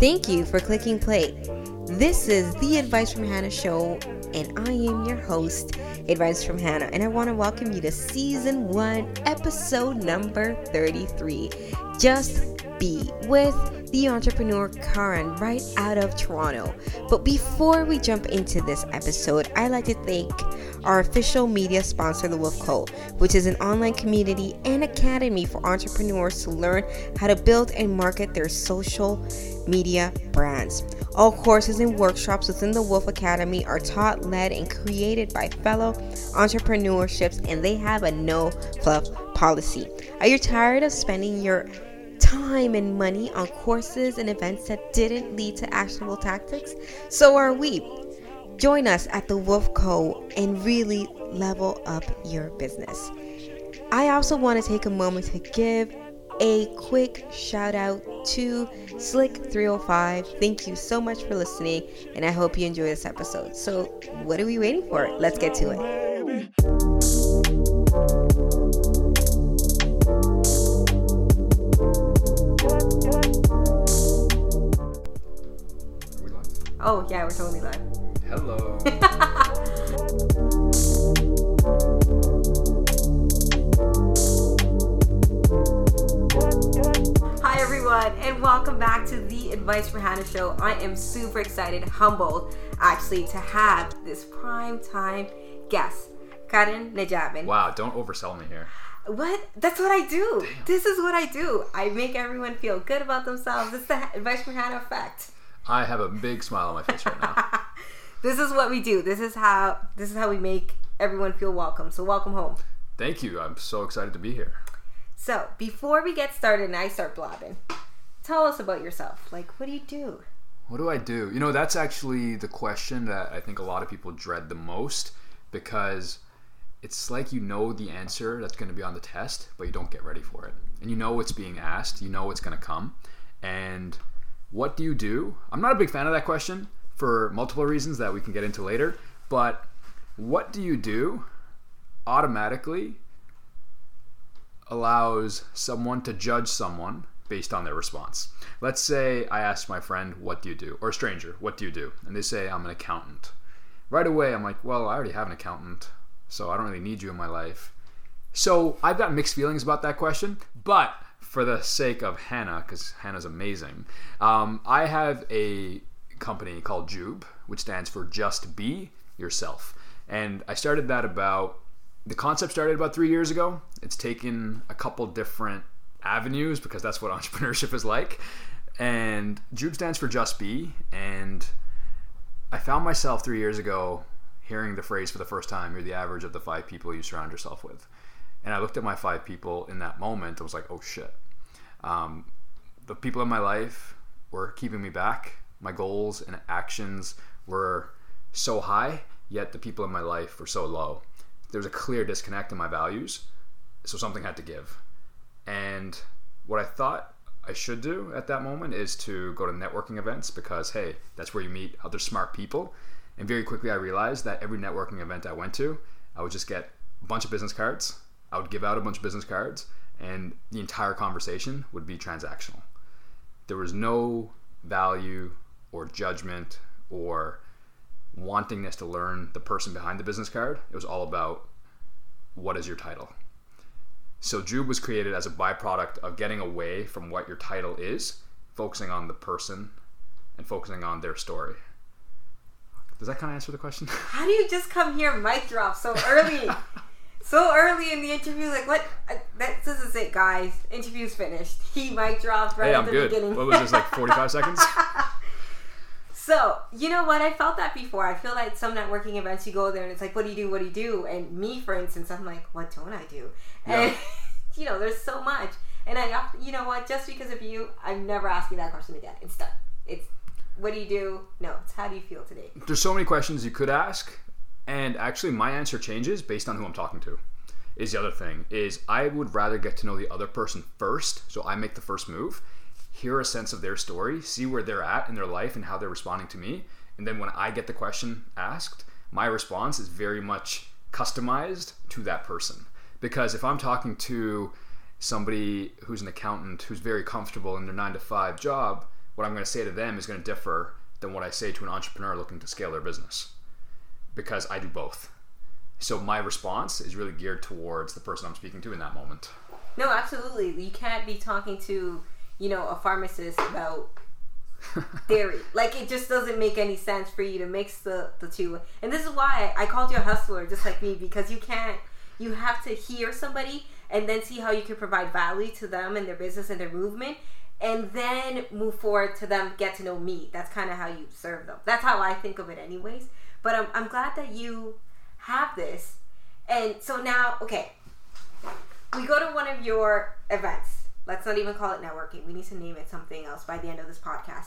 Thank you for clicking play. This is the Advice from Hannah show, and I am your host, Advice from Hannah, and I want to welcome you to season one, episode number 33. Just be with the entrepreneur Karen right out of Toronto. But before we jump into this episode, I'd like to thank our official media sponsor, The Wolf Co., which is an online community and academy for entrepreneurs to learn how to build and market their social media brands. All courses and workshops within the Wolf Academy are taught, led, and created by fellow entrepreneurships, and they have a no fluff policy. Are you tired of spending your time and money on courses and events that didn't lead to actionable tactics? So are we. Join us at the Wolf Co. and really level up your business. I also want to take a moment to give a quick shout out to Slick305. Thank you so much for listening, and I hope you enjoy this episode. So, what are we waiting for? Let's get to it. Oh, yeah, we're totally live. Hello. Hi, everyone, and welcome back to the Advice for Hannah show. I am super excited, humbled, actually, to have this prime time guest, Karen Najabin. wow, don't oversell me here. What? That's what I do. This is what I do. I make everyone feel good about themselves. It's the Advice for Hannah effect. I have a big smile on my face right now. This is what we do. This is how this is how we make everyone feel welcome. So welcome home. Thank you. I'm so excited to be here. So before we get started and I start blobbing, tell us about yourself. Like, what do you do? What do I do? You know, that's actually the question that I think a lot of people dread the most because it's like you know the answer that's going to be on the test, but you don't get ready for it. And you know what's being asked, you know what's going to come. And what do you do? I'm not a big fan of that question for multiple reasons that we can get into later, but what do you do automatically allows someone to judge someone based on their response. Let's say I ask my friend, What do you do? or a stranger, What do you do? And they say, I'm an accountant. Right away, I'm like, Well, I already have an accountant, so I don't really need you in my life. So I've got mixed feelings about that question, but for the sake of Hannah, because Hannah's amazing, um, I have a company called Jube, which stands for Just Be Yourself. And I started that about the concept started about three years ago. It's taken a couple different avenues because that's what entrepreneurship is like. And Jube stands for Just Be. And I found myself three years ago hearing the phrase for the first time you're the average of the five people you surround yourself with. And I looked at my five people in that moment. I was like, oh shit. Um, the people in my life were keeping me back. My goals and actions were so high, yet the people in my life were so low There was a clear disconnect in my values, so something had to give. And what I thought I should do at that moment is to go to networking events because hey, that's where you meet other smart people. And very quickly I realized that every networking event I went to, I would just get a bunch of business cards. I would give out a bunch of business cards and the entire conversation would be transactional. There was no value or judgment or wantingness to learn the person behind the business card. It was all about what is your title. So Jube was created as a byproduct of getting away from what your title is, focusing on the person and focusing on their story. Does that kind of answer the question? How do you just come here mic drop so early? so early in the interview, like what? Uh, that this is it, guys. Interview's finished. He mic dropped right hey, at I'm the good. beginning. What was this like 45 seconds? So, you know what? I felt that before. I feel like some networking events, you go there and it's like, what do you do? What do you do? And me, for instance, I'm like, what don't I do? Yeah. And, you know, there's so much. And I, you know what? Just because of you, I'm never asking that question again. It's done. It's, what do you do? No, it's how do you feel today? There's so many questions you could ask, and actually my answer changes based on who I'm talking to. Is the other thing is I would rather get to know the other person first, so I make the first move, hear a sense of their story, see where they're at in their life and how they're responding to me, and then when I get the question asked, my response is very much customized to that person. Because if I'm talking to somebody who's an accountant who's very comfortable in their 9 to 5 job, what I'm going to say to them is going to differ than what I say to an entrepreneur looking to scale their business because I do both. So my response is really geared towards the person I'm speaking to in that moment. No, absolutely. You can't be talking to, you know, a pharmacist about dairy. like it just doesn't make any sense for you to mix the, the two. And this is why I called you a hustler just like me because you can't you have to hear somebody and then see how you can provide value to them and their business and their movement and then move forward to them get to know me. That's kind of how you serve them. That's how I think of it anyways. But I'm, I'm glad that you have this. And so now, okay, we go to one of your events. Let's not even call it networking. We need to name it something else by the end of this podcast.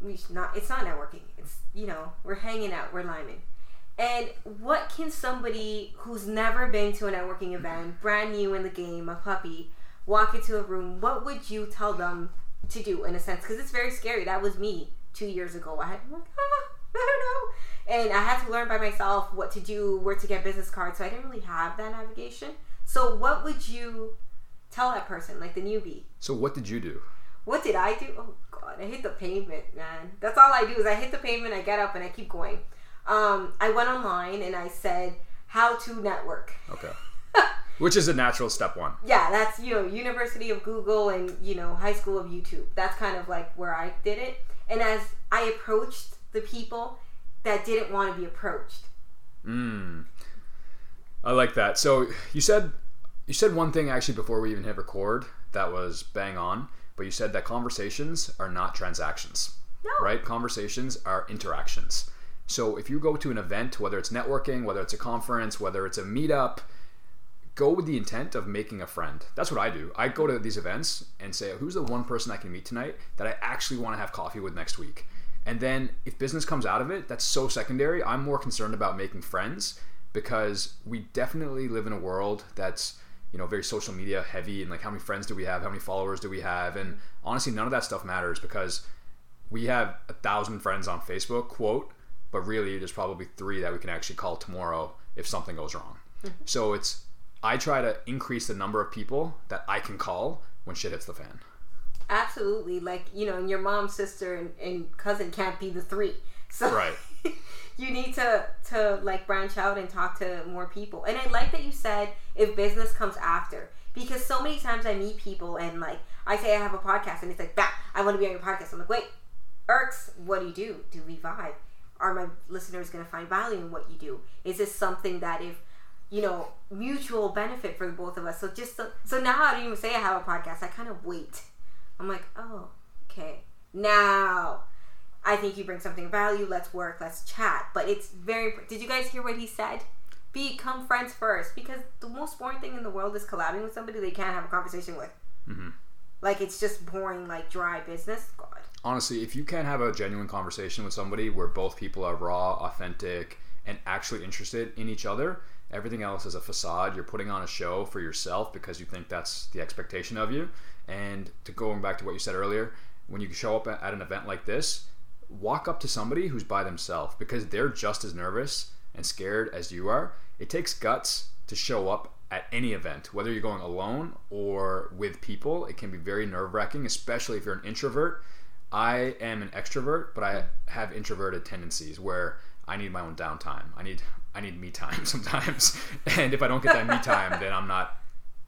We not. It's not networking. It's you know we're hanging out. We're liming. And what can somebody who's never been to a networking event, brand new in the game, a puppy, walk into a room? What would you tell them to do in a sense? Because it's very scary. That was me two years ago. I had like ah, I don't know and I had to learn by myself what to do, where to get business cards. So I didn't really have that navigation. So what would you tell that person, like the newbie? So what did you do? What did I do? Oh God, I hit the pavement, man. That's all I do is I hit the pavement, I get up, and I keep going. Um, I went online and I said how to network. Okay. Which is a natural step one. Yeah, that's you know University of Google and you know High School of YouTube. That's kind of like where I did it. And as I approached the people, that didn't want to be approached. Mm. I like that. So you said you said one thing actually before we even hit record that was bang on, but you said that conversations are not transactions. No. Right? Conversations are interactions. So if you go to an event, whether it's networking, whether it's a conference, whether it's a meetup, go with the intent of making a friend. That's what I do. I go to these events and say, who's the one person I can meet tonight that I actually want to have coffee with next week? And then if business comes out of it, that's so secondary. I'm more concerned about making friends because we definitely live in a world that's you know very social media heavy and like how many friends do we have? How many followers do we have? And honestly none of that stuff matters because we have a thousand friends on facebook quote but really there's probably three that we can actually call tomorrow if something goes wrong. Mm-hmm. so it's i try to increase the number of people that i can call when shit hits the fan. Absolutely. Like you know and your mom sister and, and cousin can't be the three so right. you need to to like branch out and talk to more people. And i like that you said if business comes after because so many times i meet people and like i say i have a podcast and it's like that i want to be on your podcast. I'm like wait irks what do you do? Do we vibe? Are my listeners going to find value in what you do? Is this something that if you know mutual benefit for the both of us? So just so, so now i don't even say i have a podcast. I kind of wait. I'm like, oh, okay. Now, I think you bring something of value. Let's work. Let's chat. But it's very. Did you guys hear what he said? Become friends first, because the most boring thing in the world is collabing with somebody they can't have a conversation with. Mm-hmm. Like it's just boring, like dry business. God. Honestly, if you can't have a genuine conversation with somebody where both people are raw, authentic, and actually interested in each other, everything else is a facade. You're putting on a show for yourself because you think that's the expectation of you. And to going back to what you said earlier, when you show up at an event like this, walk up to somebody who's by themselves because they're just as nervous and scared as you are. It takes guts to show up at any event, whether you're going alone or with people. It can be very nerve wracking, especially if you're an introvert. I am an extrovert, but I have introverted tendencies where I need my own downtime. I need I need me time sometimes, and if I don't get that me time, then I'm not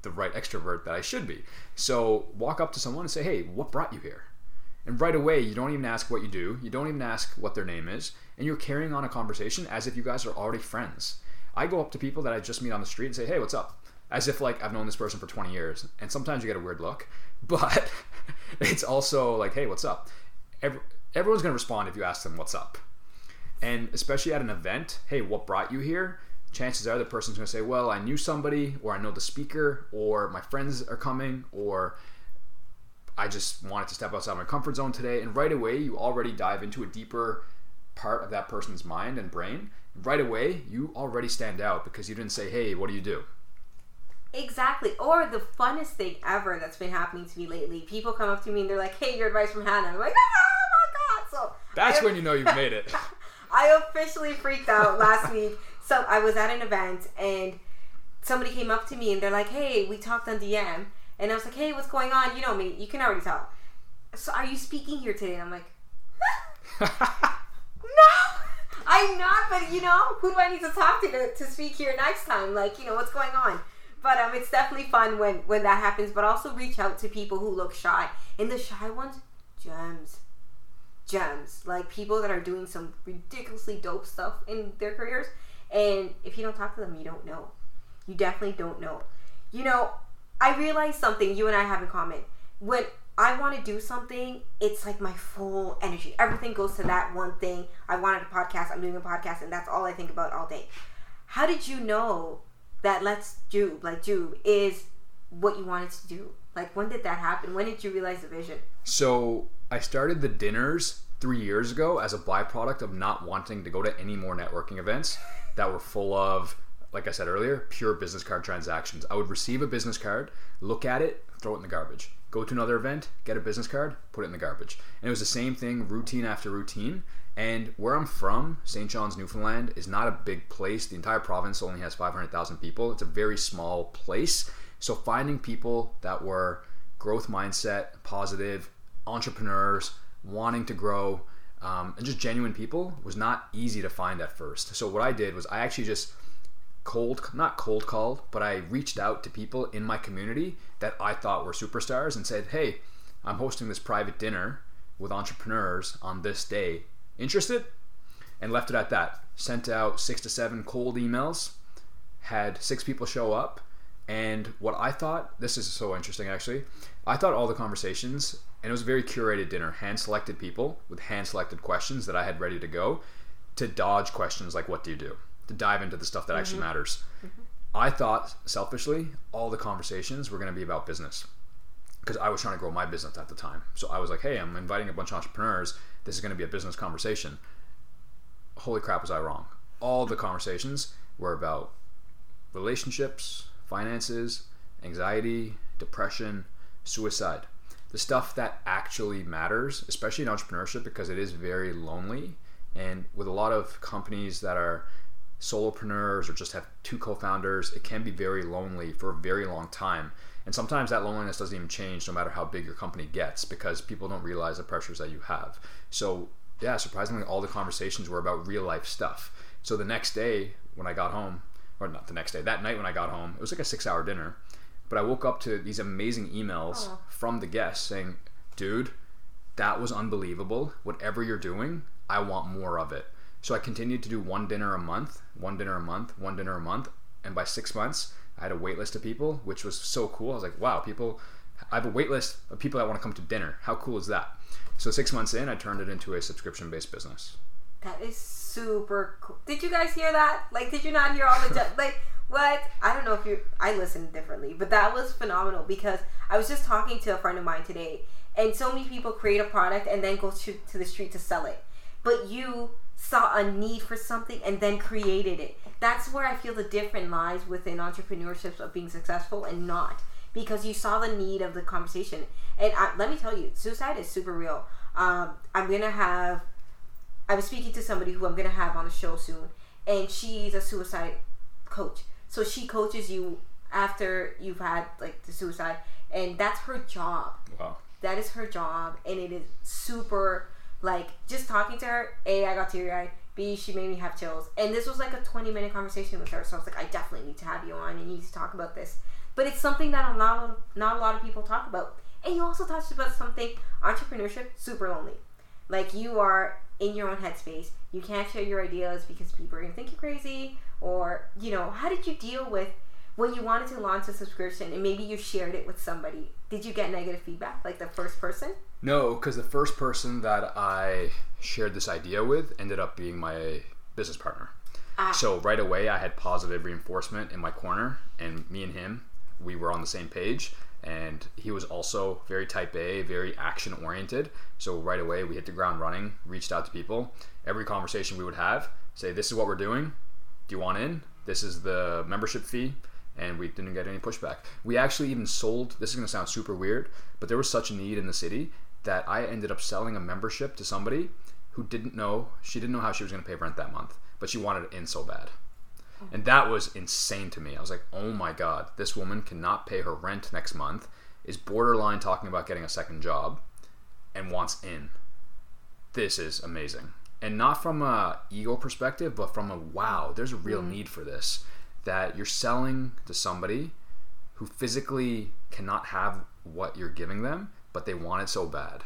the right extrovert that I should be. So walk up to someone and say, hey, what brought you here? And right away, you don't even ask what you do, you don't even ask what their name is, and you're carrying on a conversation as if you guys are already friends. I go up to people that I just meet on the street and say, hey, what's up? As if like I've known this person for 20 years. And sometimes you get a weird look, but it's also like, hey, what's up? Every, everyone's to respond if you ask them what's up. And especially at an event, hey, what brought you here? chances are the person's to say, well, I knew somebody, or I know the speaker, or my friends are coming, or I just wanted to step outside my comfort zone today. And right away, you already dive into a deeper part of that person's mind and brain. Right away, you already stand out because you didn't say, hey, what do you do? Exactly. Or the funnest thing ever that's been happening to me lately. People come up to me and they're like, hey, your advice from Hannah. I'm like, ah, oh my God. So that's when you know you've made it. I officially freaked out last week so I was at an event and somebody came up to me and they're like, "Hey, we talked on DM," and I was like, "Hey, what's going on? You know me. You can already tell." so are you speaking here today? And I'm like, no, I'm not. But you know, who do I need to talk to, to to speak here next time? Like, you know, what's going on? But um, it's definitely fun when when that happens. But also reach out to people who look shy. And the shy ones, gems, gems. Like people that are doing some ridiculously dope stuff in their careers. And if you don't talk to them, you don't know. You definitely don't know. You know, I realized something you and I have in common. When I want to do something, it's like my full energy. Everything goes to that one thing. I wanted a podcast, I'm doing a podcast, and that's all I think about all day. How did you know that Let's Do, like Do, is what you wanted to do? Like, when did that happen? When did you realize the vision? So I started the dinners three years ago as a byproduct of not wanting to go to any more networking events that were full of, like I said earlier, pure business card transactions. I would receive a business card, look at it, throw it in the garbage. Go to another event, get a business card, put it in the garbage. And it was the same thing, routine after routine. And where I'm from, St. John's, Newfoundland, is not a big place. The entire province only has 500,000 people. It's a very small place. So finding people that were growth mindset, positive, entrepreneurs, wanting to grow, um, and just genuine people was not easy to find at first. So what I did was I actually just cold, not cold called, but I reached out to people in my community that I thought were superstars and said, "Hey, I'm hosting this private dinner with entrepreneurs on this day. Interested?" And left it at that. Sent out six to seven cold emails, had six people show up, and what I thought, this is so interesting actually. I thought all the conversations, and it was a very curated dinner, hand selected people with hand selected questions that I had ready to go to dodge questions like, what do you do? To dive into the stuff that actually mm-hmm. matters. Mm-hmm. I thought, selfishly, all the conversations were going to be about business because I was trying to grow my business at the time. So I was like, hey, I'm inviting a bunch of entrepreneurs. This is going to be a business conversation. Holy crap, was I wrong? All the conversations were about relationships, finances, anxiety, depression, suicide. The stuff that actually matters, especially in entrepreneurship, because it is very lonely. And with a lot of companies that are solopreneurs or just have two co-founders, it can be very lonely for a very long time. And sometimes that loneliness doesn't even change no matter how big your company gets because people don't realize the pressures that you have. So, yeah, surprisingly, all the conversations were about real life stuff. So the next day when I got home, or not the next day, that night when I got home, it was like a six hour dinner. But I woke up to these amazing emails Aw. from the guests saying, dude, that was unbelievable. Whatever you're doing, I want more of it. So I continued to do one dinner a month, one dinner a month, one dinner a month. And by six months, I had a wait list of people, which was so cool. I was like, wow, people, I have a wait list of people that want to come to dinner. How cool is that? So six months in, I turned it into a subscription based business. That is super cool. Did you guys hear that? Like, did you not hear all the ge- like what? I don't know if you. I listened differently, but that was phenomenal because I was just talking to a friend of mine today, and so many people create a product and then go to to the street to sell it, but you saw a need for something and then created it. That's where I feel the difference lies within entrepreneurship of being successful and not because you saw the need of the conversation. And I, let me tell you, suicide is super real. Um, I'm gonna have I was speaking to somebody who I'm gonna have on the show soon, and she's a suicide coach. So she coaches you after you've had like the suicide, and that's her job. Wow. That is her job, and it is super like just talking to her. A, I got teary eyed. B, she made me have chills, and this was like a 20 minute conversation with her. So I was like, I definitely need to have you on, and you need to talk about this. But it's something that of not a lot of people talk about. And you also touched about something entrepreneurship super lonely. Like you are in your own headspace. You can't share your ideas because people are gonna think you're crazy. Or you know, how did you deal with when you wanted to launch a subscription and maybe you shared it with somebody? Did you get negative feedback, like the first person? No, because the first person that I shared this idea with ended up being my business partner. Ah. So right away, I had positive reinforcement in my corner, and me and him, we were on the same page. And he was also very type A, very action oriented. So right away, we hit the ground running, reached out to people. Every conversation we would have, say, This is what we're doing. Do you want in? This is the membership fee. And we didn't get any pushback. We actually even sold, this is going to sound super weird, but there was such a need in the city that I ended up selling a membership to somebody who didn't know, she didn't know how she was going to pay rent that month, but she wanted it in so bad. And that was insane to me. I was like, oh my God, this woman cannot pay her rent next month, is borderline talking about getting a second job, and wants in. This is amazing. And not from a ego perspective, but from a wow, there's a real mm. need for this. That you're selling to somebody who physically cannot have what you're giving them, but they want it so bad.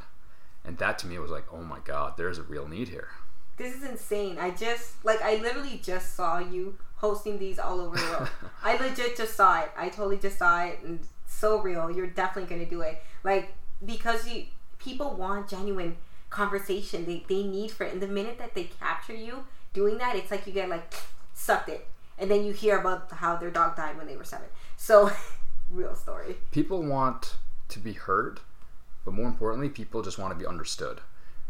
And that to me was like, oh my god, there's a real need here. This is insane. I just like I literally just saw you hosting these all over the world. I legit just saw it. I totally just saw it and so real. You're definitely gonna do it. Like because you people want genuine conversation. They they need for it. And the minute that they capture you doing that, it's like you get like sucked it. And then you hear about how their dog died when they were seven. So real story. People want to be heard, but more importantly, people just want to be understood.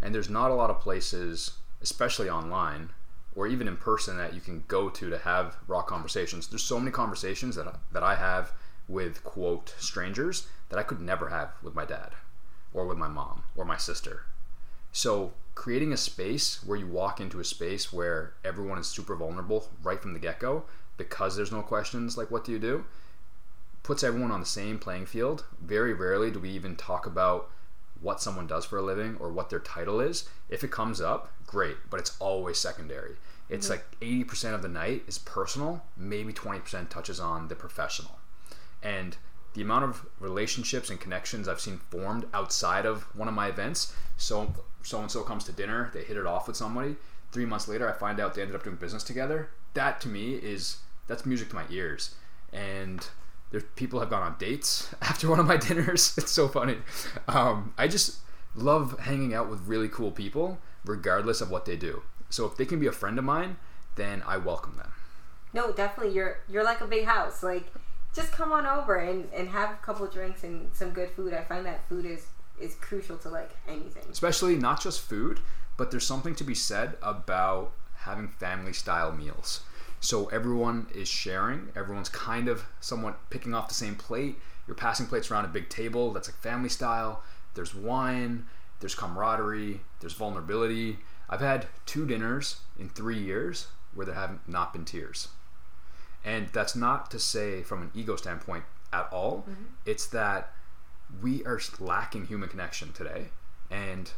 And there's not a lot of places, especially online or even in person, that you can go to to have raw conversations. There's so many conversations that that I have with quote strangers that I could never have with my dad or with my mom or my sister. So creating a space where you walk into a space where everyone is super vulnerable right from the get-go because there's no questions like what do you do puts everyone on the same playing field. Very rarely do we even talk about what someone does for a living or what their title is. If it comes up, great, but it's always secondary. It's mm-hmm. like 80% of the night is personal, maybe 20% touches on the professional. And the amount of relationships and connections I've seen formed outside of one of my events, so so and so comes to dinner, they hit it off with somebody. Three months later, I find out they ended up doing business together. That to me is that's music to my ears. And there's people have gone on dates after one of my dinners. It's so funny. Um, I just love hanging out with really cool people, regardless of what they do. So if they can be a friend of mine, then I welcome them. No, definitely. You're you're like a big house. Like just come on over and, and have a couple drinks and some good food. I find that food is is crucial to like anything. Especially not just food, but there's something to be said about having family style meals. So everyone is sharing, everyone's kind of somewhat picking off the same plate. You're passing plates around a big table that's like family style. There's wine, there's camaraderie, there's vulnerability. I've had two dinners in three years where there have not been tears. And that's not to say from an ego standpoint at all. Mm-hmm. It's that we are lacking human connection today. And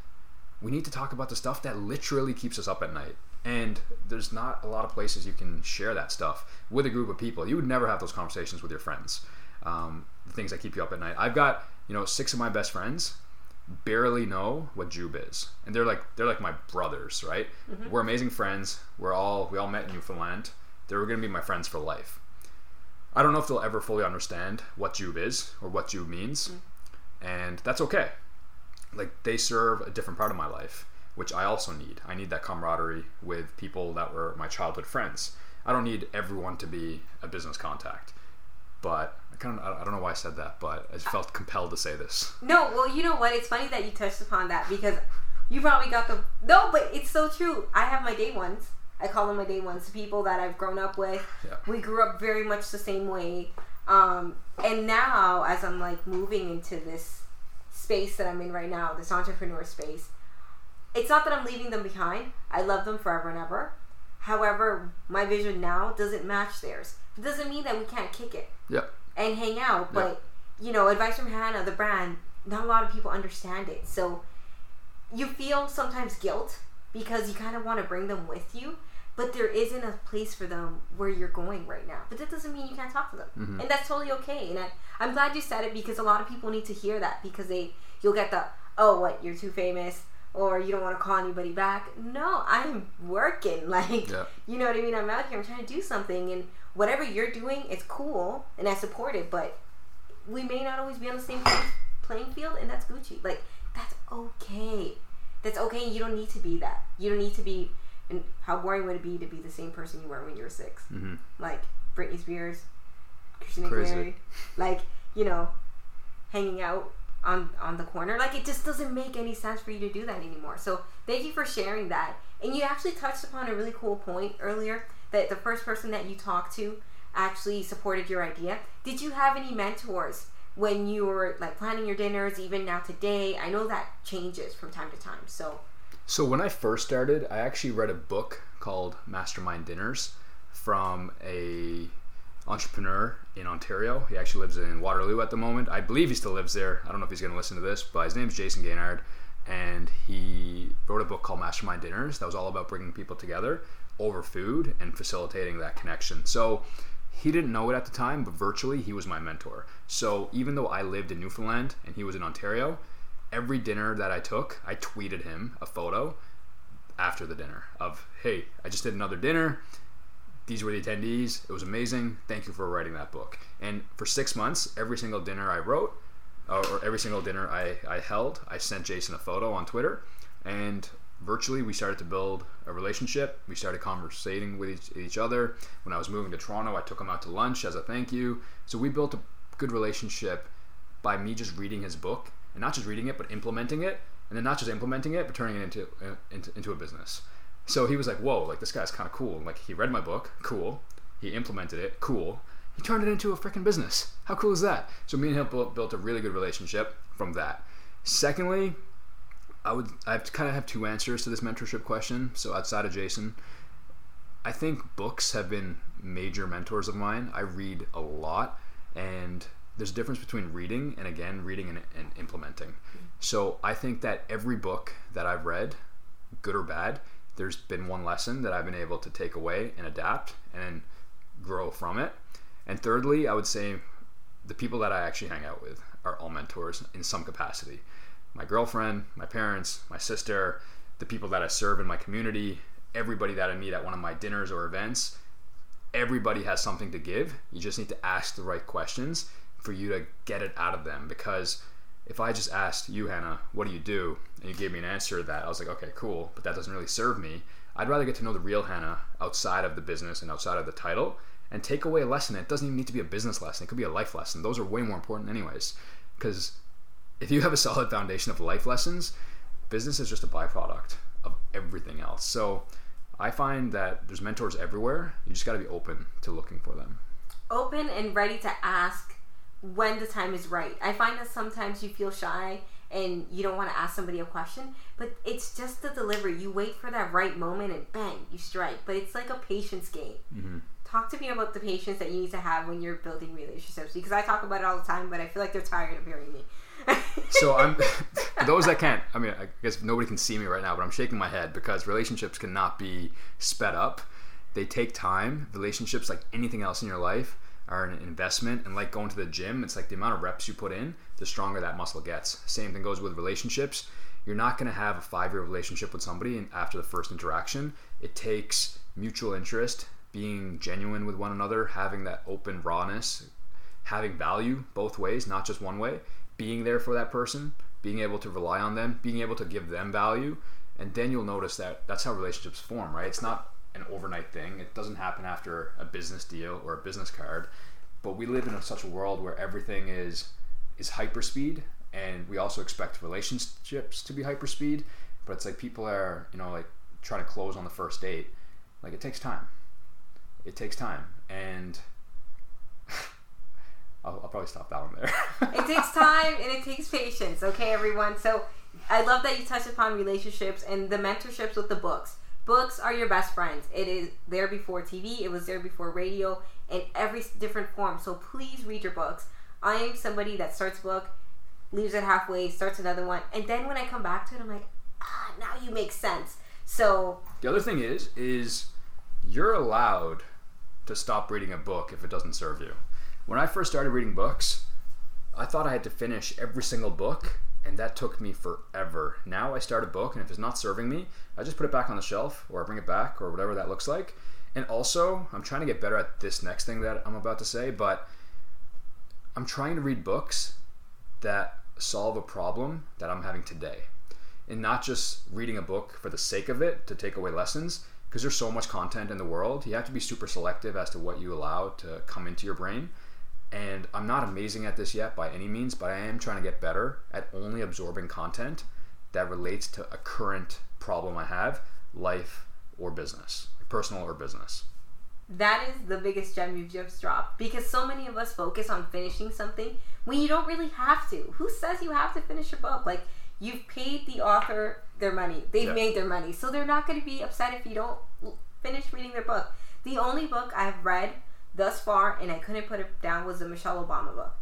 we need to talk about the stuff that literally keeps us up at night. And there's not a lot of places you can share that stuff with a group of people. You would never have those conversations with your friends. Um, the things that keep you up at night. I've got you know six of my best friends barely know what Jube is, and they're like they're like my brothers, right? We're amazing friends. We're all we all met in Newfoundland. They're gonna be my friends for life. I don't know if they'll ever fully understand what Jube is or what Jube means, and that's okay. Like they serve a different part of my life, which I also need. I need that camaraderie with people that were my childhood friends. I don't need everyone to be a business contact, but I kind of I don't know why I said that, but I felt compelled to say this. No, well, you know what? It's funny that you touched upon that because you probably got the no, but it's so true. I have my day ones. I call them my day ones. The people that I've grown up with. Yeah. We grew up very much the same way. Um, and now, as I'm like moving into this space that I'm in right now, this entrepreneur space, it's not that I'm leaving them behind. I love them forever and ever. However, my vision now doesn't match theirs. It doesn't mean that we can't kick it Yep. and hang out. But you know, advice from Hannah, the brand, not a lot of people understand it. So you feel sometimes guilt because you kind of want to bring them with you, but there isn't a place for them where you're going right now. But that doesn't mean you can't talk to them, mm-hmm. and that's totally okay. And I, I'm glad you said it because a lot of people need to hear that because they you'll get the oh what you're too famous or you don't want to call anybody back. No, I'm working. Like Yeah. you know what I mean. I'm out here. I'm trying to do something, and whatever you're doing, it's cool, and I support it. But we may not always be on the same playing field, and that's Gucci. Like that's okay. That's okay. You don't need to be that. You don't need to be. And how boring would it be to be the same person you were when you were 6 Mhm. Like Britney Spears, Christina. Aguilera, like you know, hanging out on on the corner. Like it just doesn't make any sense for you to do that anymore. So thank you for sharing that. And you actually touched upon a really cool point earlier that the first person that you talked to actually supported your idea. Did you have any mentors when you were like planning your dinners even now today? I know that changes from time to time. So So when I first started, I actually read a book called Mastermind Dinners from a entrepreneur in Ontario. He actually lives in Waterloo at the moment. I believe he still lives there. I don't know if he's going to listen to this, but his name's Jayson Gaignard, and he wrote a book called Mastermind Dinners that was all about bringing people together over food and facilitating that connection. So he didn't know it at the time, but virtually he was my mentor. So even though I lived in Newfoundland and he was in Ontario, every dinner that I took, I tweeted him a photo after the dinner of, hey, I just did another dinner. These were the attendees. It was amazing. Thank you for writing that book. And for six months, every single dinner I wrote, or every single dinner I, I held, I sent Jayson a photo on Twitter. And virtually we started to build a relationship. We started conversating with each, each, other. When I was moving to Toronto, I took him out to lunch as a thank you. So we built a good relationship by me just reading his book and not just reading it, but implementing it, and then not just implementing it, but turning it into uh, into, into a business. So he was like, "Whoa, like this guy's kind of cool." Like he read my book, cool. He implemented it, cool. He turned it into a freaking business. How cool is that? So me and him built, a really good relationship from that. Secondly, I would I kind of have two answers to this mentorship question. So outside of Jayson, I think books have been major mentors of mine. I read a lot, and there's a difference between reading and again reading and, and implementing. So I think that every book that I've read, good or bad, there's been one lesson that I've been able to take away and adapt and grow from it. And thirdly, I would say the people that I actually hang out with are all mentors in some capacity my girlfriend, my parents, my sister, the people that I serve in my community, everybody that I meet at one of my dinners or events, everybody has something to give. You just need to ask the right questions for you to get it out of them. Because if I just asked you, Hannah, what do you do? And you gave me an answer to that I was like, okay, cool, but that doesn't really serve me. I'd rather get to know the real Hannah outside of the business and outside of the title and take away a lesson. It doesn't even need to be a business lesson, it could be a life lesson. Those are way more important, anyways. Because if you have a solid foundation of life lessons, business is just a byproduct of everything else. So I find that there's mentors everywhere. You just got to be open to looking for them. Open and ready to ask when the time is right. I find that sometimes you feel shy and you don't want to ask somebody a question, but it's just the delivery. You wait for that right moment and bang, you strike. But it's like a patience game. Mm-hmm. Talk to me about the patience that you need to have when you're building relationships because I talk about it all the time, but I feel like they're tired of hearing me so I'm those that can't. I mean, I guess nobody can see me right now, but I'm shaking my head because relationships cannot be sped up. They take time. Relationships, like anything else in your life, are an investment. And like going to the gym, it's like the amount of reps you put in, the stronger that muscle gets. Same thing goes with relationships. You're not going to have a five year relationship with somebody after the first interaction. It takes mutual interest, being genuine with one another, having that open rawness, having value both ways, not just one way being there for that person, being able to rely on them, being able to give them value, and then you'll notice that that's how relationships form, right? It's not an overnight thing. It doesn't happen after a business deal or a business card. But we live in such a world where everything is is hyperspeed, and we also expect relationships to be hyperspeed. But it's like people are, you know, like trying to close on the first date. Like it takes time. It takes time, and I'll, I'll probably stop that one there. it takes time and it takes patience. Okay, everyone. So I love that you touched upon relationships and the mentorships with the books. Books are your best friends. It is there before TV. It was there before radio, in every different form. So please read your books. I am somebody that starts a book, leaves it halfway, starts another one, and then when I come back to it, I'm like, ah, now you make sense. So the other thing is, is you're allowed to stop reading a book if it doesn't serve you. When I first started reading books, I thought I had to finish every single book, and that took me forever. Now I start a book, and if it's not serving me, I just put it back on the shelf, or I bring it back, or whatever that looks like. And also, I'm trying to get better at this next thing that I'm about to say, but I'm trying to read books that solve a problem that I'm having today. And not just reading a book for the sake of it to take away lessons, because there's so much content in the world. You have to be super selective as to what you allow to come into your brain. And I'm not amazing at this yet by any means, but I am trying to get better at only absorbing content that relates to a current problem I have, life or business, personal or business. That is the biggest gem you've just dropped because so many of us focus on finishing something when you don't really have to. Who says you have to finish a book? Like, you've paid the author their money, they've yeah. made their money, so they're not going to be upset if you don't finish reading their book. The only book I've read thus far, and I couldn't put it down, was the Michelle Obama book.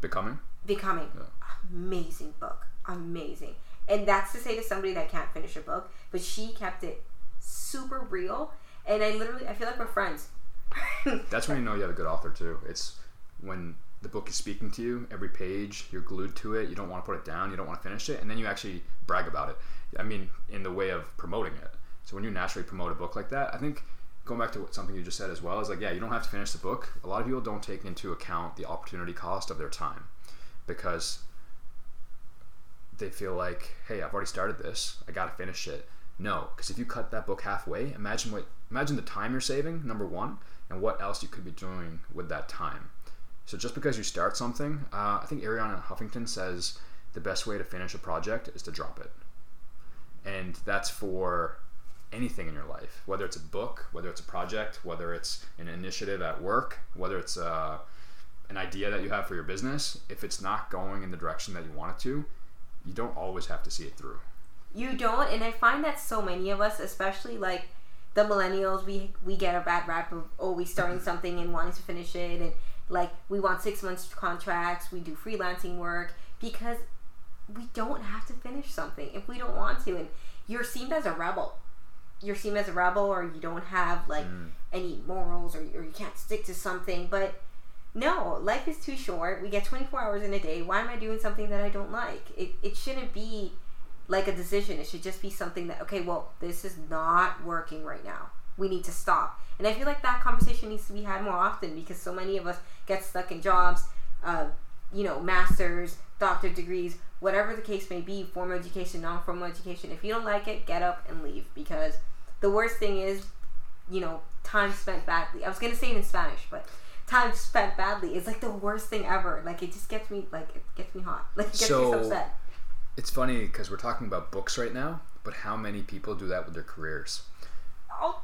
Becoming? Becoming. Yeah. Amazing book. Amazing. And that's to say to somebody that can't finish a book, but she kept it super real. And I literally, I feel like we're friends. That's when you know you have a good author too. It's when the book is speaking to you, every page, you're glued to it, you don't want to put it down, you don't want to finish it, and then you actually brag about it. I mean, in the way of promoting it. So when you naturally promote a book like that, I think going back to what, something you just said as well is like, yeah, you don't have to finish the book. A lot of people don't take into account the opportunity cost of their time because they feel like, hey, I've already started this, I got to finish it. No, because if you cut that book halfway, imagine what imagine the time you're saving. Number one, and what else you could be doing with that time. So just because you start something, uh, I think Arianna Huffington says the best way to finish a project is to drop it, and that's for anything in your life, whether it's a book, whether it's a project, whether it's an initiative at work, whether it's uh, an idea that you have for your business. If it's not going in the direction that you want it to, you don't always have to see it through. You don't, and I find that so many of us, especially like the millennials, we we get a bad rap of always starting something and wanting to finish it, and like we want six months contracts, we do freelancing work because we don't have to finish something if we don't want to, and you're seen as a rebel. You're seen as a rebel, or you don't have like Mm. any morals, or, or you can't stick to something, but. No, life is too short. We get 24 hours in a day. Why am I doing something that I don't like? It, it shouldn't be like a decision. It should just be something that, okay, well, this is not working right now. We need to stop. And I feel like that conversation needs to be had more often because so many of us get stuck in jobs, uh, you know, masters, doctor degrees, whatever the case may be, formal education, non formal education. If you don't like it, get up and leave because the worst thing is, you know, time spent badly. I was going to say it in Spanish, but time spent badly is like the worst thing ever. Like it just gets me, like, it gets me hot. Like it gets me So- so upset. It's funny because we're talking about books right now, but how many people do that with their careers? Oh,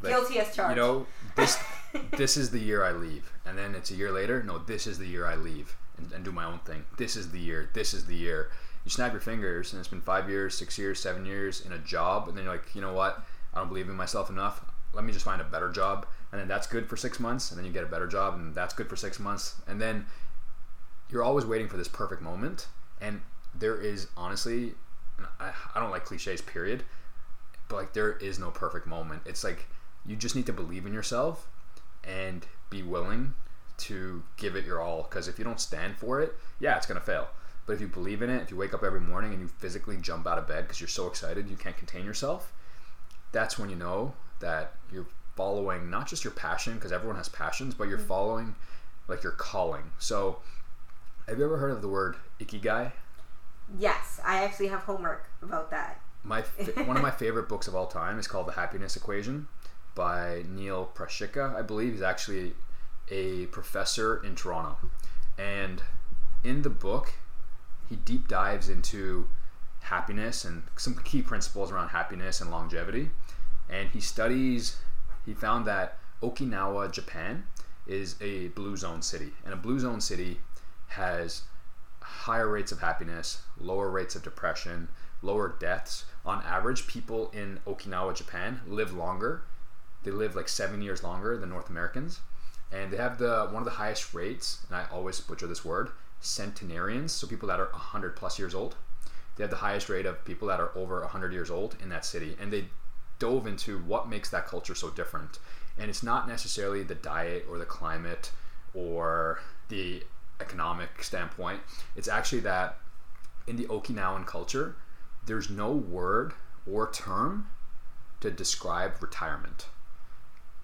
Like, guilty as charged. You know, this this is the year I leave, and then it's a year later. No, this is the year I leave and, and do my own thing. This is the year. This is the year. You snap your fingers, and it's been five years, six years, seven years in a job, and then you're like, you know what? I don't believe in myself enough. Let me just find a better job, and then that's good for six months, and then you get a better job, and that's good for six months, and then you're always waiting for this perfect moment, and there is honestly, I, I don't like cliches, period, but like there is no perfect moment. It's like you just need to believe in yourself and be willing to give it your all. Because if you don't stand for it, yeah, it's gonna fail. But if you believe in it, if you wake up every morning and you physically jump out of bed because you're so excited you can't contain yourself, that's when you know that you're following not just your passion because everyone has passions, but you're mm-hmm. following like your calling. So, have you ever heard of the word ikigai? Yes, I actually have homework about that. My fa- one of my favorite books of all time is called The Happiness Equation by Neil Pasricha. I believe he's actually a professor in Toronto, and in the book, he deep dives into happiness and some key principles around happiness and longevity. And he studies. He found that Okinawa, Japan, is a blue zone city, and a blue zone city has higher rates of happiness, lower rates of depression, lower deaths. On average, people in Okinawa, Japan live longer. They live like seven years longer than North Americans. And they have the one of the highest rates, and I always butcher this word, centenarians, so people that are 100 plus years old. They have the highest rate of people that are over 100 years old in that city. And they dove into what makes that culture so different. And it's not necessarily the diet or the climate or the economic standpoint. It's actually that in the Okinawan culture, there's no word or term to describe retirement.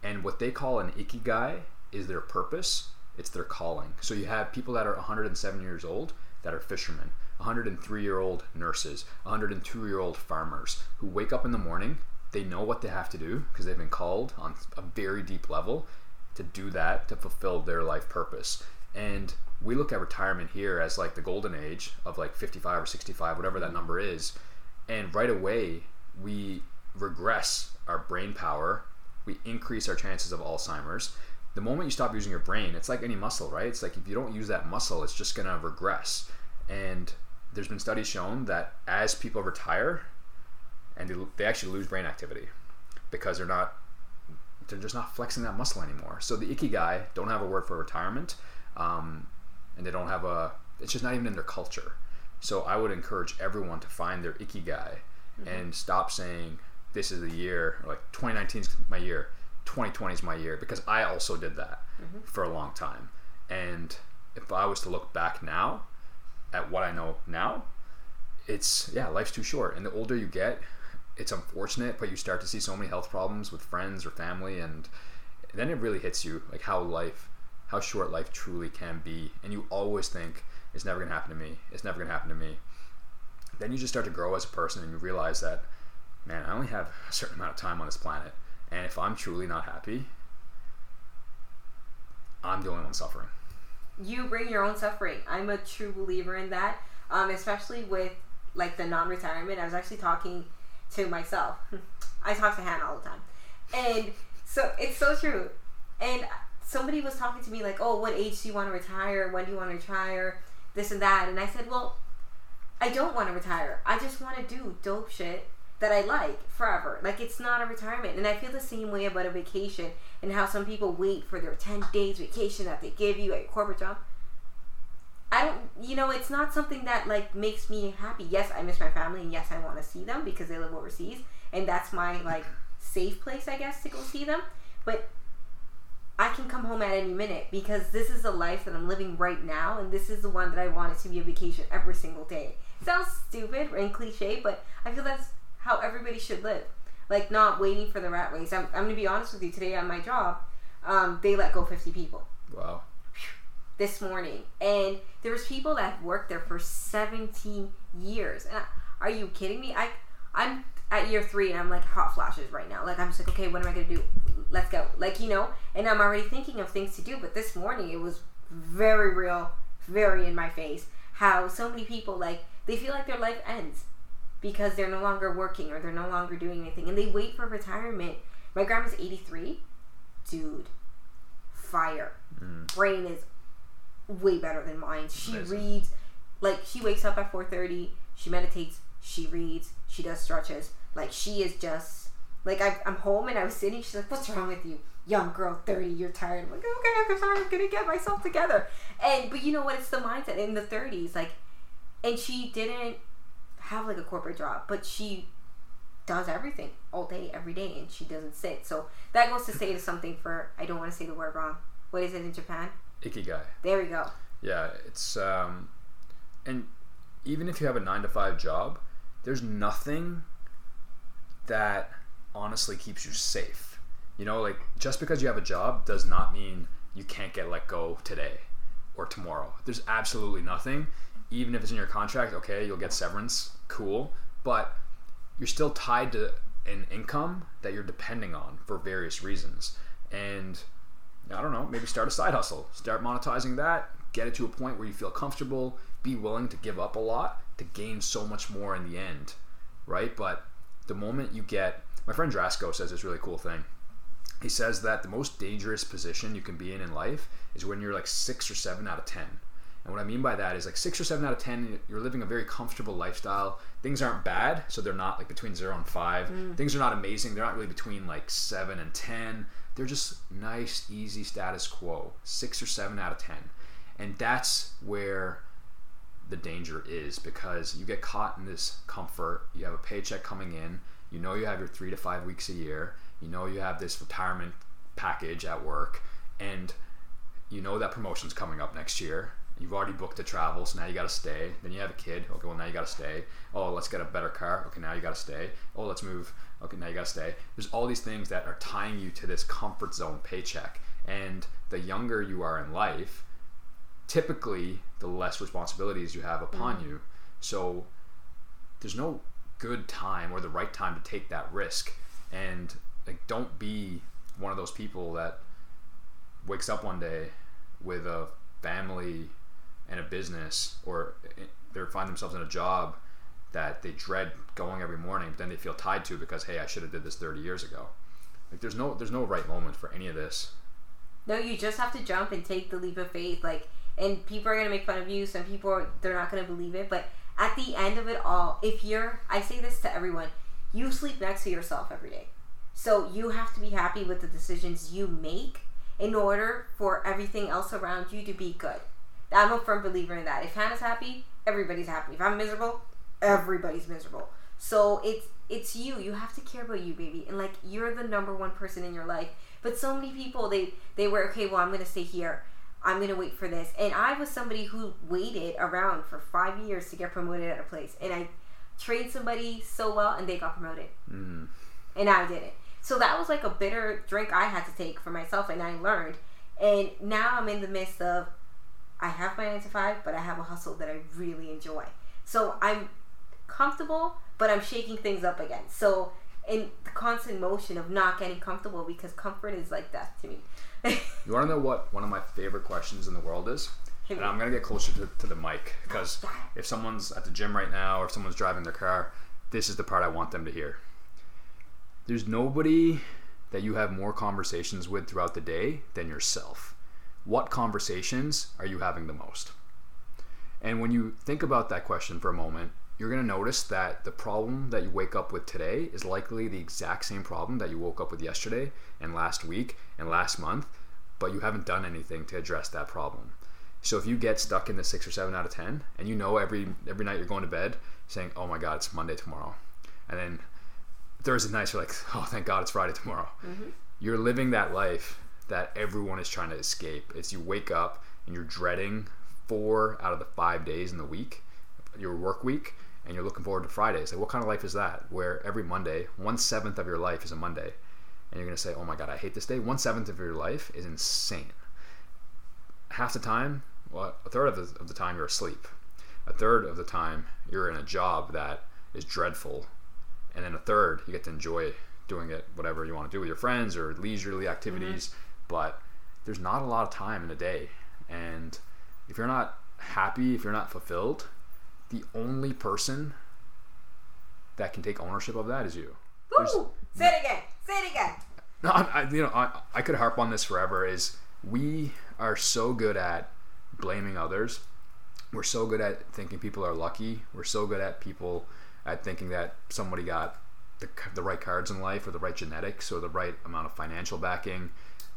And what they call an ikigai is their purpose, it's their calling. So you have people that are 107 years old that are fishermen, 103 year old nurses, 102 year old farmers who wake up in the morning, they know what they have to do because they've been called on a very deep level to do that to fulfill their life purpose. And we look at retirement here as like the golden age of like 55 or 65, whatever that number is. And right away, we regress our brain power, we increase our chances of Alzheimer's. The moment you stop using your brain, it's like any muscle, right? It's like if you don't use that muscle, it's just gonna regress. And there's been studies shown that as people retire, and they, they actually lose brain activity because they're not they're just not flexing that muscle anymore. So the ikigai don't have a word for retirement, um, and they don't have a. It's just not even in their culture. So I would encourage everyone to find their ikigai and stop saying this is the year, or like 2019 is my year, 2020 is my year, because I also did that mm-hmm. for a long time. And if I was to look back now at what I know now, it's yeah, life's too short. And the older you get, it's unfortunate, but you start to see so many health problems with friends or family, and then it really hits you like how life, how short life truly can be. And you always think it's never gonna happen to me. It's never gonna happen to me. Then you just start to grow as a person, and you realize that, man, I only have a certain amount of time on this planet, and if I'm truly not happy, I'm the only one suffering. you bring your own suffering. I'm a true believer in that, um, especially with like the non-retirement. I was actually talking to myself. I talk to Hannah all the time, and so it's so true. And somebody was talking to me like, "Oh, what age do you want to retire? When do you want to retire? This and that." And I said, "Well, I don't want to retire. I just want to do dope shit." That I like forever. Like it's not a retirement. And I feel the same way about a vacation and how some people wait for their 10 days vacation that they give you at your corporate job. I don't, you know, it's not something that like makes me happy. Yes, I miss my family, and yes, I want to see them because they live overseas, and that's my like safe place, I guess, to go see them. But I can come home at any minute because this is the life that I'm living right now, and this is the one that I want it to be a vacation every single day. sounds stupid and cliche, but I feel that's how everybody should live. Like not waiting for the rat race. I'm, I'm gonna be honest with you. Today on my job, um, they let go 50 people. Wow. this morning. And there was people that have worked there for 17 years. And I, are you kidding me? I i'm at year three and i'm like hot flashes right now. Like i'm just like okay what am i gonna do? Let's go. Like you know? And i'm already thinking of things to do but this morning it was very real very in my face how so many people like they feel like their life ends because they're no longer working or they're no longer doing anything and they wait for retirement my grandma's 83 dude fire mm. brain is way better than mine. She Amazing. reads like she wakes up at 4:30, she meditates, she reads, she does stretches. Like she is just like I, I'm home and I was sitting. She's like, "What's wrong with you, young girl? 30, you're tired." I'm like, "Okay, I'm sorry. I'm gonna get myself together." And but you know what? It's the mindset in the 30s. Like, and she didn't have like a corporate job, but she does everything all day, every day, and she doesn't sit. So that goes to say to something for I don't want to say the word wrong. What is it in Japan? Ikigai. There we go. Yeah, it's um, and even if you have a nine to five job, there's nothing that honestly keeps you safe. You know, like just because you have a job does not mean you can't get let go today or tomorrow. There's absolutely nothing. Even if it's in your contract, okay, you'll get severance, cool, but you're still tied to an income that you're depending on for various reasons. And I don't know, maybe start a side hustle, start monetizing that, get it to a point where you feel comfortable, be willing to give up a lot to gain so much more in the end, right? But the moment you get, my friend Drasco says this really cool thing. He says that the most dangerous position you can be in in life is when you're like six or seven out of 10. And what I mean by that is like six or seven out of 10, you're living a very comfortable lifestyle. Things aren't bad, so they're not like between zero and five. Mm. Things are not amazing. They're not really between like seven and 10. They're just nice, easy status quo. Six or seven out of 10. And that's where the danger is because you get caught in this comfort. You have a paycheck coming in. You know you have your three to five weeks a year. You know you have this retirement package at work, and you know that promotion's coming up next year. You've already booked the travel, so now you got to stay. Then you have a kid. Okay, well now you got to stay. Oh, let's get a better car. Okay, now you got to stay. Oh, let's move. Okay, now you got to stay. There's all these things that are tying you to this comfort zone paycheck. And the younger you are in life, typically the less responsibilities you have upon mm. you. So there's no good time or the right time to take that risk. And like don't be one of those people that wakes up one day with a family and a business or eh, they find themselves in a job that they dread going every morning but then they feel tied to because hey I should have did this 30 years ago. Like there's no there's no right moment for any of this. No, you just have to jump and take the leap of faith. Like, and people are gonna make fun of you. Some people are, they're not gonna believe it. But at the end of it all, if you're, I say this to everyone, you sleep next to yourself every day. So you have to be happy with the decisions you make in order for everything else around you to be good. I'm a firm believer in that. If Hannah's happy, everybody's happy. If I'm miserable, everybody's miserable. So it's it's you. You have to care about you, baby. And like you're the number one person in your life. But so many people they they were okay. Well, I'm gonna stay here. I'm gonna wait for this. And I was somebody who waited around for five years to get promoted at a place, and I trained somebody so well, and they got promoted, Mm. and I didn't. So that was like a bitter drink I had to take for myself, and I learned. And now I'm in the midst of I have my nine to five, but I have a hustle that I really enjoy. So I'm comfortable, but I'm shaking things up again. So in the constant motion of not getting comfortable because comfort is like death to me. You want to know what one of my favorite questions in the world is? And. I'm gonna get closer to, to the mic oh, because if someone's at the gym right now or if someone's driving their car, this is the part I want them to hear. There's nobody that you have more conversations with throughout the day than yourself. What conversations are you having the most? And when you think about that question for a moment, you're going to notice that the problem that you wake up with today is likely the exact same problem that you woke up with yesterday and last week and last month, but you haven't done anything to address that problem. So if you get stuck in the 6 or 7 out of 10 and you know every every night you're going to bed saying, "Oh my god, it's Monday tomorrow." And then Thursday nights you're like, "Oh, thank God it's Friday tomorrow." Mm-hmm. You're living that life that everyone is trying to escape. It's you wake up and you're dreading four out of the five days in the week, your work week, and you're looking forward to Fridays. Like, what kind of life is that? Where every Monday, one seventh of your life is a Monday, and you're gonna say, "Oh my God, I hate this day." One seventh of your life is insane. Half the time, well, a third of the, of the time you're asleep. A third of the time you're in a job that is dreadful, and then a third you get to enjoy doing it whatever you want to do with your friends or leisurely mm-hmm. activities but there's not a lot of time in a day and if you're not happy if you're not fulfilled the only person that can take ownership of that is you Woo! Say it again. Say it again. no, I, I, you know, I, I could harp on this forever. Is we are so good at blaming others. We're so good at thinking people are lucky. We're so good at people at thinking that somebody got the, the right cards in life or the right genetics or the right amount of financial backing.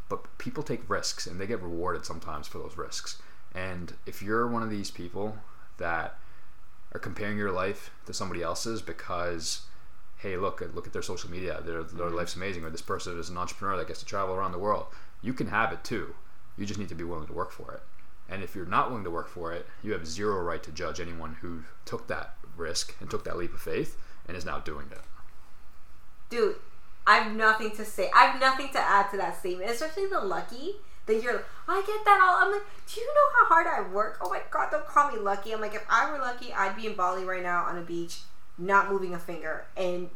But people take risks and they get rewarded sometimes for those risks. And if you're one of these people that are comparing your life to somebody else's because hey, look, look at their social media. Their, their mm-hmm. life's amazing. Or this person is an entrepreneur that gets to travel around the world. You can have it too. You just need to be willing to work for it. And if you're not willing to work for it, you have zero right to judge anyone who took that risk and took that leap of faith and is now doing it. Dude, I have nothing to say. I have nothing to add to that statement, especially the lucky that you're. I get that all. I'm like, do you know how hard I work? Oh my god, don't call me lucky. I'm like, if I were lucky, I'd be in Bali right now on a beach, not moving a finger, and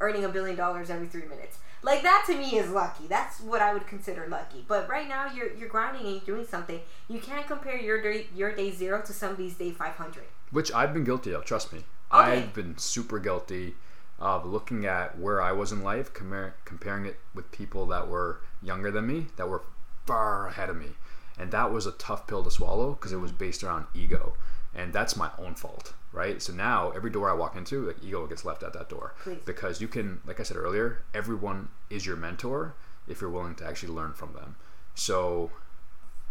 earning a billion dollars every three minutes. Like that to me is lucky. That's what I would consider lucky. But right now, you're you're grinding and you're doing something. You can't compare your day your day zero to somebody's day five hundred. Which I've been guilty of, trust me. Okay. I've been super guilty of looking at where I was in life, compar- comparing it with people that were younger than me, that were far ahead of me. And that was a tough pill to swallow because it was based around ego. And that's my own fault, right? So now every door I walk into, like ego gets left at that door. Please. Because you can, like I said earlier, everyone is your mentor if you're willing to actually learn from them. So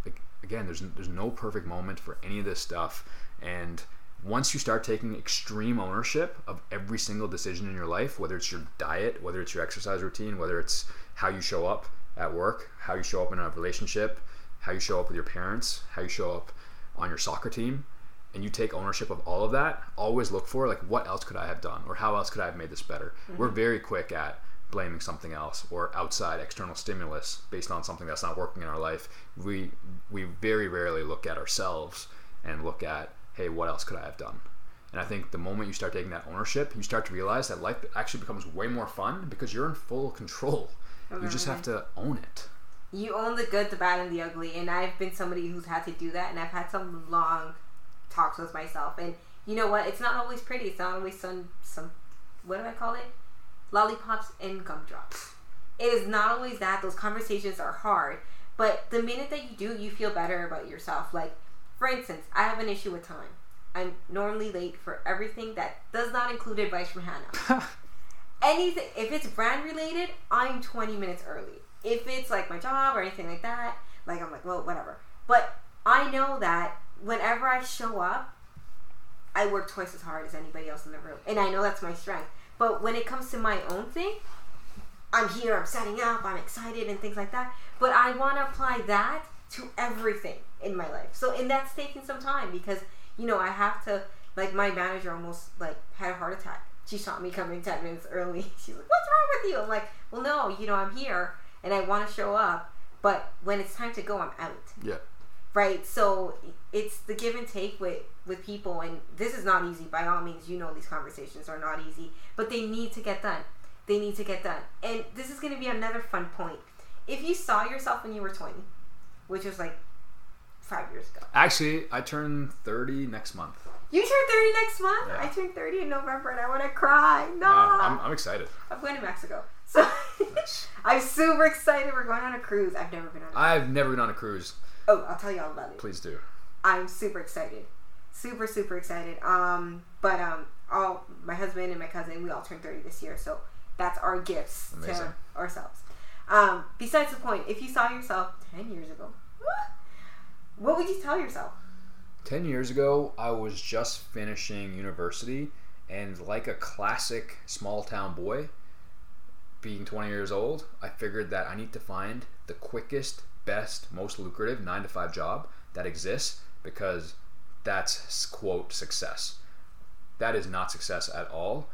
like, again, there's there's no perfect moment for any of this stuff, and once you start taking extreme ownership of every single decision in your life, whether it's your diet, whether it's your exercise routine, whether it's how you show up at work, how you show up in a relationship, how you show up with your parents, how you show up on your soccer team, and you take ownership of all of that, always look for like what else could I have done or how else could I have made this better. Mm-hmm. We're very quick at blaming something else or outside external stimulus based on something that's not working in our life. We we very rarely look at ourselves and look at hey, what else could I have done? And I think the moment you start taking that ownership, you start to realize that life actually becomes way more fun because you're in full control. Oh, you just have to own it. You own the good, the bad, and the ugly. And I've been somebody who's had to do that, and I've had some long talks with myself. And you know what? It's not always pretty. It's not always some some what do I call it? Lollipops and gumdrops. It is not always that. Those conversations are hard. But the minute that you do, you feel better about yourself. Like, for instance, I have an issue with time. I'm normally late for everything that does not include advice from Hannah. anything if it's brand related i'm 20 minutes early if it's like my job or anything like that like i'm like well whatever but i know that whenever i show up I work twice as hard as anybody else in the room, and I know that's my strength. But when it comes to my own thing, I'm here, I'm setting up, I'm excited, and things like that. But I want to apply that to everything in my life. So, and that's taking some time because you know I have to. Like my manager almost like had a heart attack. She saw me coming ten minutes early. She's like, "What's wrong with you?" I'm like, "Well, no, you know, I'm here and I want to show up, but when it's time to go, I'm out." Yeah. right so it's the give and take with with people and this is not easy by all means you know these conversations are not easy but they need to get done they need to get done and this is going to be another fun point if you saw yourself when you were 20 which was like five years ago Actually, I turn 30 next month. you turn 30 next month Yeah. i turn 30 in november and i want to cry no Uh, I'm, I'm excited. I'm going to mexico so i'm super excited we're going on a cruise i've never been on a cruise. I've never been on a cruise. oh i'll tell you all about it Please do. I'm super excited. Super, super excited. Um, but um, all my husband and my cousin, we all turned 30 this year, so that's our gifts Amazing. to ourselves. Um, besides the point, if you saw yourself 10 years ago, what would you tell yourself? 10 years ago, I was just finishing university, and like a classic small town boy, being 20 years old, I figured that I need to find the quickest, best, most lucrative 9 to 5 job that exists because that's quote success. That is not success at all.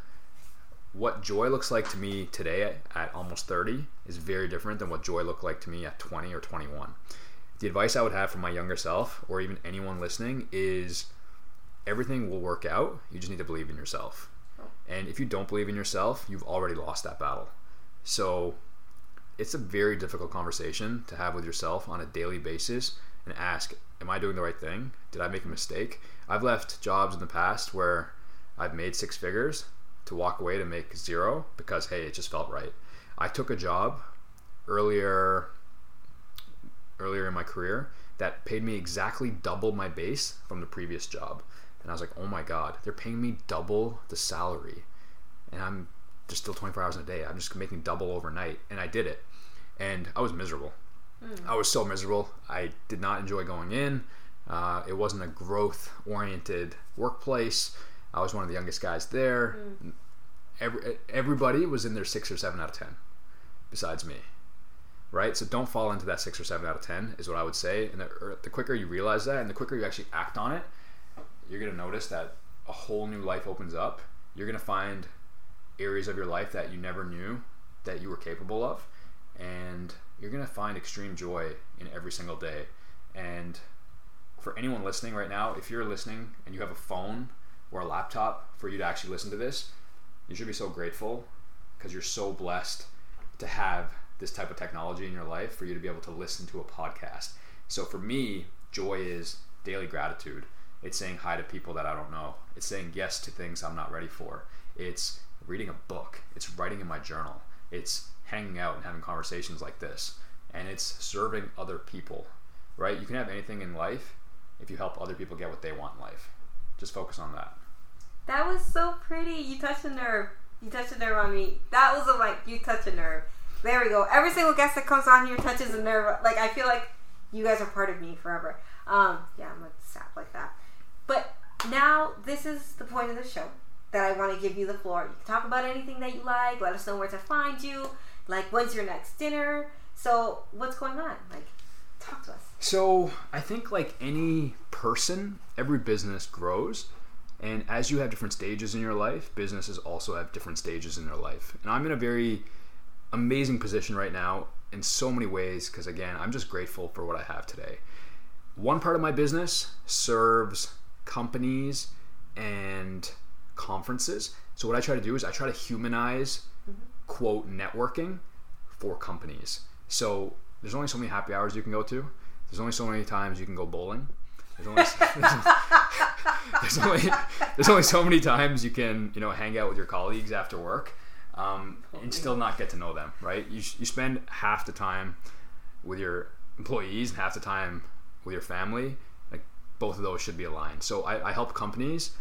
What joy looks like to me today at, at almost 30 is very different than what joy looked like to me at 20 or 21 the advice I would have for my younger self, or even anyone listening, is everything will work out. You just need to believe in yourself. Oh. And if you don't believe in yourself, you've already lost that battle. So it's a very difficult conversation to have with yourself on a daily basis and ask, Am I doing the right thing? Did I make a mistake? I've left jobs in the past where I've made six figures to walk away to make zero because, hey, it just felt right. I took a job earlier earlier in my career that paid me exactly double my base from the previous job. And I was like, oh my God, they're paying me double the salary. And I'm just still 24 hours in a day. I'm just making double overnight. And I did it. And I was miserable. I was so miserable. I did not enjoy going in. Uh, it wasn't a growth oriented workplace. I was one of the youngest guys there. Every, everybody was in their six or seven out of 10 besides me right? So don't fall into that six or seven out of ten is what I would say. And the, the quicker you realize that, and the quicker you actually act on it, you're gonna notice that a whole new life opens up. You're gonna find areas of your life that you never knew that you were capable of, and you're gonna find extreme joy in every single day. And for anyone listening right now, if you're listening and you have a phone or a laptop for you to actually listen to this, you should be so grateful because you're so blessed to have this type of technology in your life for you to be able to listen to a podcast. So for me, joy is daily gratitude. It's saying hi to people that I don't know. It's saying yes to things I'm not ready for. It's reading a book. It's writing in my journal. It's hanging out and having conversations like this. And it's serving other people, right? You can have anything in life if you help other people get what they want in life. Just focus on that. That was so pretty. You touched a nerve. You touched a nerve on me. That was a like you touched a nerve. There we go. Every single guest that comes on here touches a nerve. Like I feel like you guys are part of me forever. Um, yeah, I'm a sap like that. But now this is the point of the show that I want to give you the floor. You can talk about anything that you like. Let us know where to find you. Like when's your next dinner? So what's going on? Like talk to us. So I think like any person, every business grows. And as you have different stages in your life, businesses also have different stages in their life. And I'm in a very amazing position right now in so many ways because again, I'm just grateful for what I have today. One part of my business serves companies and conferences. So what I try to do is I try to humanize mm-hmm. quote networking for companies. So there's only so many happy hours you can go to. There's only so many times you can go bowling. There's only there's only there's only so many times you can you know hang out with your colleagues after work um, and still not get to know them. Right? You you spend half the time with your employees and half the time with your family. Like both of those should be aligned. So I, I help companies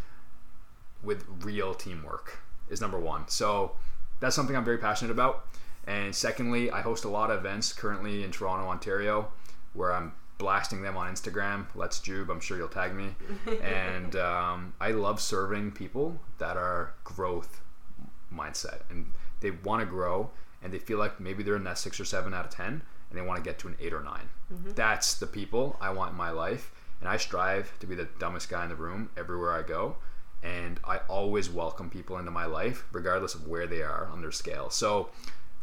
with real teamwork is number one. So that's something I'm very passionate about. And secondly, I host a lot of events currently in Toronto, Ontario, where I'm blasting them on Instagram. Let's Jube. I'm sure you'll tag me. and um, I love serving people that are growth mindset and they want to grow and they feel like maybe they're in that six or seven out of ten and they want to get to an eight or 9 That's the people I want in my life, and I strive to be the dumbest guy in the room everywhere I go. And I always welcome people into my life, regardless of where they are on their scale. So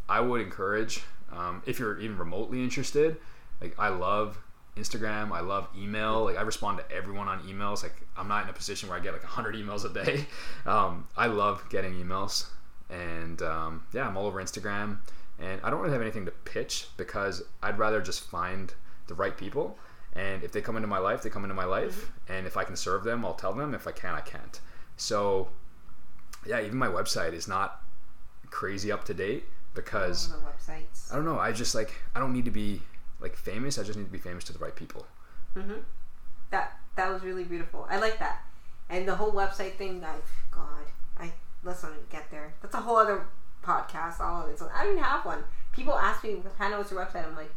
I would encourage, um, if you're even remotely interested, like I love Instagram, I love email. Like I respond to everyone on emails. Like I'm not in a position where I get like 100 emails a day. Um, I love getting emails, and um, yeah, I'm all over Instagram. And I don't really have anything to pitch because I'd rather just find the right people. And if they come into my life, they come into my life. And if I can serve them, I'll tell them. If I can, I can't. So yeah, even my website is not crazy up to date because All the websites. I don't know. I just like I don't need to be like famous. I just need to be famous to the right people. Mm-hmm. That that was really beautiful. I like that. And the whole website thing, I God, I let's not get there. That's a whole other podcast. All of it. So I don't even have one. People ask me, Hannah, what's your website? I'm like,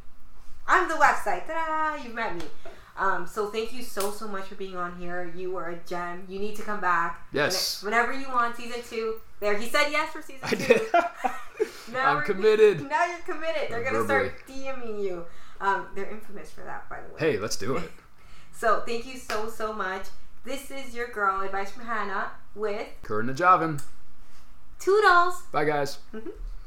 I'm the website. Ta-da! You've met me. Um, so thank you so so much for being on here. You are a gem. You need to come back. Yes. Whenever you want, season two. There, he said yes for season I two. did. Now I'm committed. Now you're committed. They're gonna start DMing you. Um, they're infamous for that, by the way. Hey, let's do it. So thank you so so much. This is your girl advice from Hannah with Curtin and Javin. Toodles. Bye, guys. Mhm.